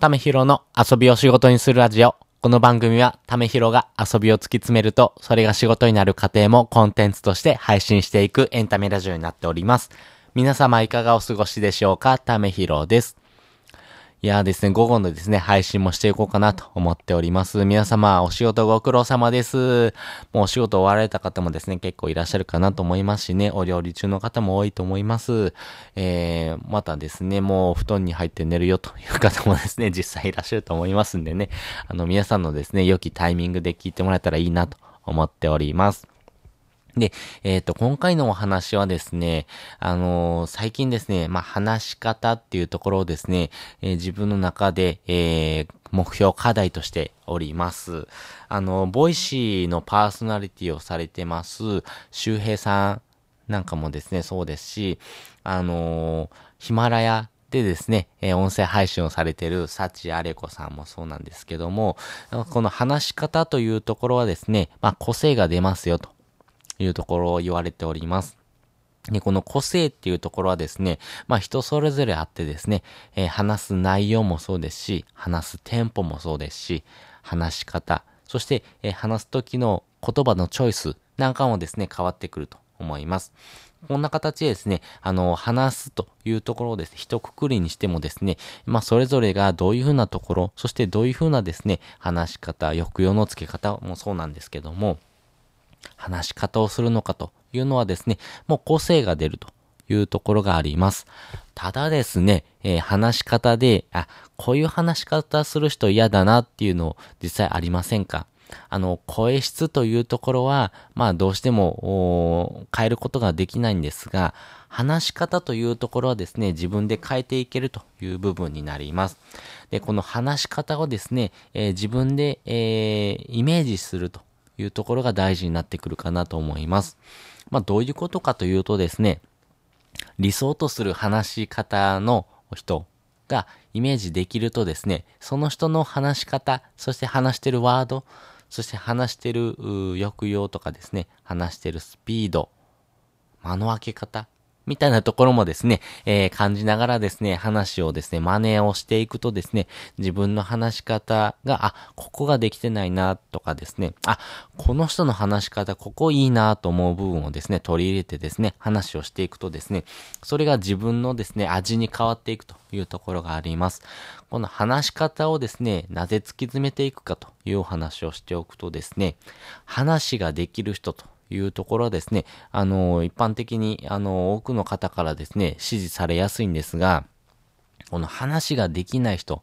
ためひろの遊びを仕事にするラジオ。この番組は、ためひろが遊びを突き詰めると、それが仕事になる過程もコンテンツとして配信していくエンタメラジオになっております。皆様いかがお過ごしでしょうか？ためひろです。いやーですね、午後のですね、配信もしていこうかなと思っております。皆様、お仕事ご苦労様です。もうお仕事終わられた方もですね、結構いらっしゃるかなと思いますしね、お料理中の方も多いと思います。えー、またですね、もう布団に入って寝るよという方もですね、実際いらっしゃると思いますんでね、あの、皆さんのですね、良きタイミングで聞いてもらえたらいいなと思っております。で、えっ、と、今回のお話はですね、あのー最近ですね、まあ、話し方っていうところをですね、えー自分の中で、えー目標課題としております。あの、 Voicy のパーソナリティをされてます、周平さんなんかもですね、そうですし、あのヒマラヤでですね、えー音声配信をされてるサチアレコさんもそうなんですけども、この話し方というところはですね、まあ、個性が出ますよというところを言われております。で、この個性っていうところはですね、まあ人それぞれあってですね、えー話す内容もそうですし、話すテンポもそうですし、話し方、そして、えー話す時の言葉のチョイスなんかもですね、変わってくると思います。こんな形でですね、あの、話すというところをですね、一括りにしてもですね、まあ、それぞれがどういうふうなところ、そしてどういうふうなですね、話し方、抑揚のつけ方もそうなんですけども、話し方をするのかというのはですね、もう個性が出るというところがあります。ただですね、えー話し方で、あ、こういう話し方する人嫌だなっていうの実際ありませんか？あの、声質というところは、まあどうしても変えることができないんですが、話し方というところはですね、自分で変えていけるという部分になります。で、この話し方をですね、えー自分で、えーイメージするというところが大事になってくるかなと思います。まあどういうことかというとですね、理想とする話し方の人がイメージできるとですね、その人の話し方、そして話してるワード、そして話してる抑揚とかですね、話してるスピード、間の開け方、みたいなところもですね、えー感じながらですね、話をですね、真似をしていくとですね、自分の話し方が、あ、ここができてないな、とかですね、あ、この人の話し方、ここいいなと思う部分をですね、取り入れてですね、話をしていくとですね、それが自分のですね、味に変わっていくというところがあります。この話し方をですね、なぜ突き詰めていくかというお話をしておくとですね、話ができる人というところはですね、あの、一般的に、あの、多くの方からですね、支持されやすいんですが、この話ができない人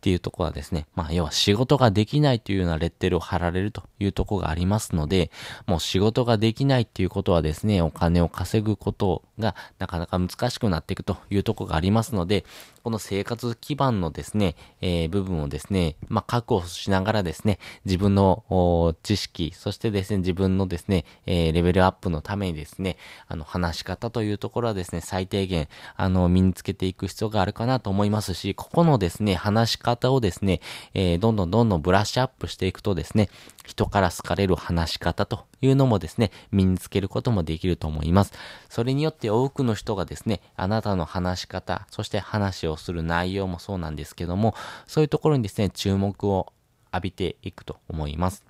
っていうところはですね、まあ、要は仕事ができないというようなレッテルを貼られるというところがありますので、もう仕事ができないっていうことはですね、お金を稼ぐことがなかなか難しくなっていくというところがありますので、この生活基盤のですね、えー部分をですね、まあ、確保しながらですね、自分の知識、そしてですね、自分のですね、えーレベルアップのためにですね、あの、話し方というところはですね、最低限、あの、身につけていく必要があるかなと思いますし、ここのですね、話し方方をですね、えーどんどんどんどんブラッシュアップしていくとですね、人から好かれる話し方というのもですね、身につけることもできると思います。それによって多くの人がですね、あなたの話し方、そして話をする内容もそうなんですけども、そういうところにですね、注目を浴びていくと思います。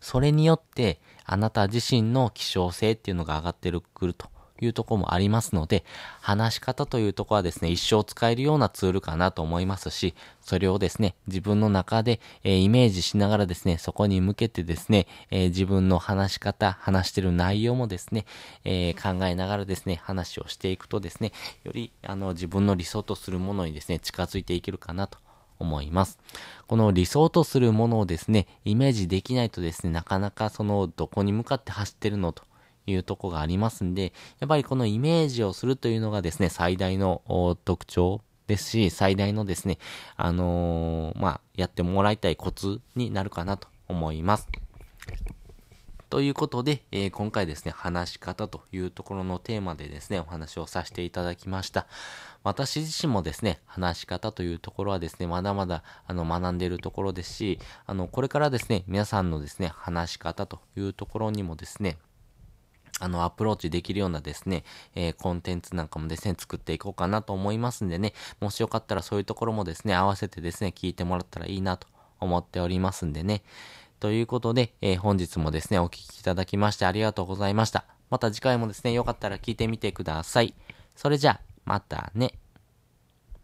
それによって、あなた自身の希少性っていうのが上がってくるというところもありますので、話し方というところはですね、一生使えるようなツールかなと思いますし、それをですね、自分の中で、えーイメージしながらですね、そこに向けてですね、えー自分の話し方、話してる内容もですね、えー考えながらですね、話をしていくとですね、より、あの、自分の理想とするものにですね、近づいていけるかなと思います。この理想とするものをですね、イメージできないとですね、なかなかその、どこに向かって走ってるのというとこがありますんで、やっぱりこのイメージをするというのがですね、最大の特徴ですし、最大のですね、あのーまあ、やってもらいたいコツになるかなと思います。ということで、えー今回ですね、話し方というところのテーマでですね、お話をさせていただきました。私自身もですね、話し方というところはですね、まだまだ、あの、学んでいるところですし、あの、これからですね、皆さんのですね、話し方というところにもですね、あの、アプローチできるようなですね、えー、コンテンツなんかもですね、作っていこうかなと思いますんでね、もしよかったらそういうところもですね、合わせてですね、聞いてもらったらいいなと思っておりますんでね。ということで、えー、本日もですね、お聴きいただきましてありがとうございました。また次回もですね、よかったら聞いてみてください。それじゃあ、またね。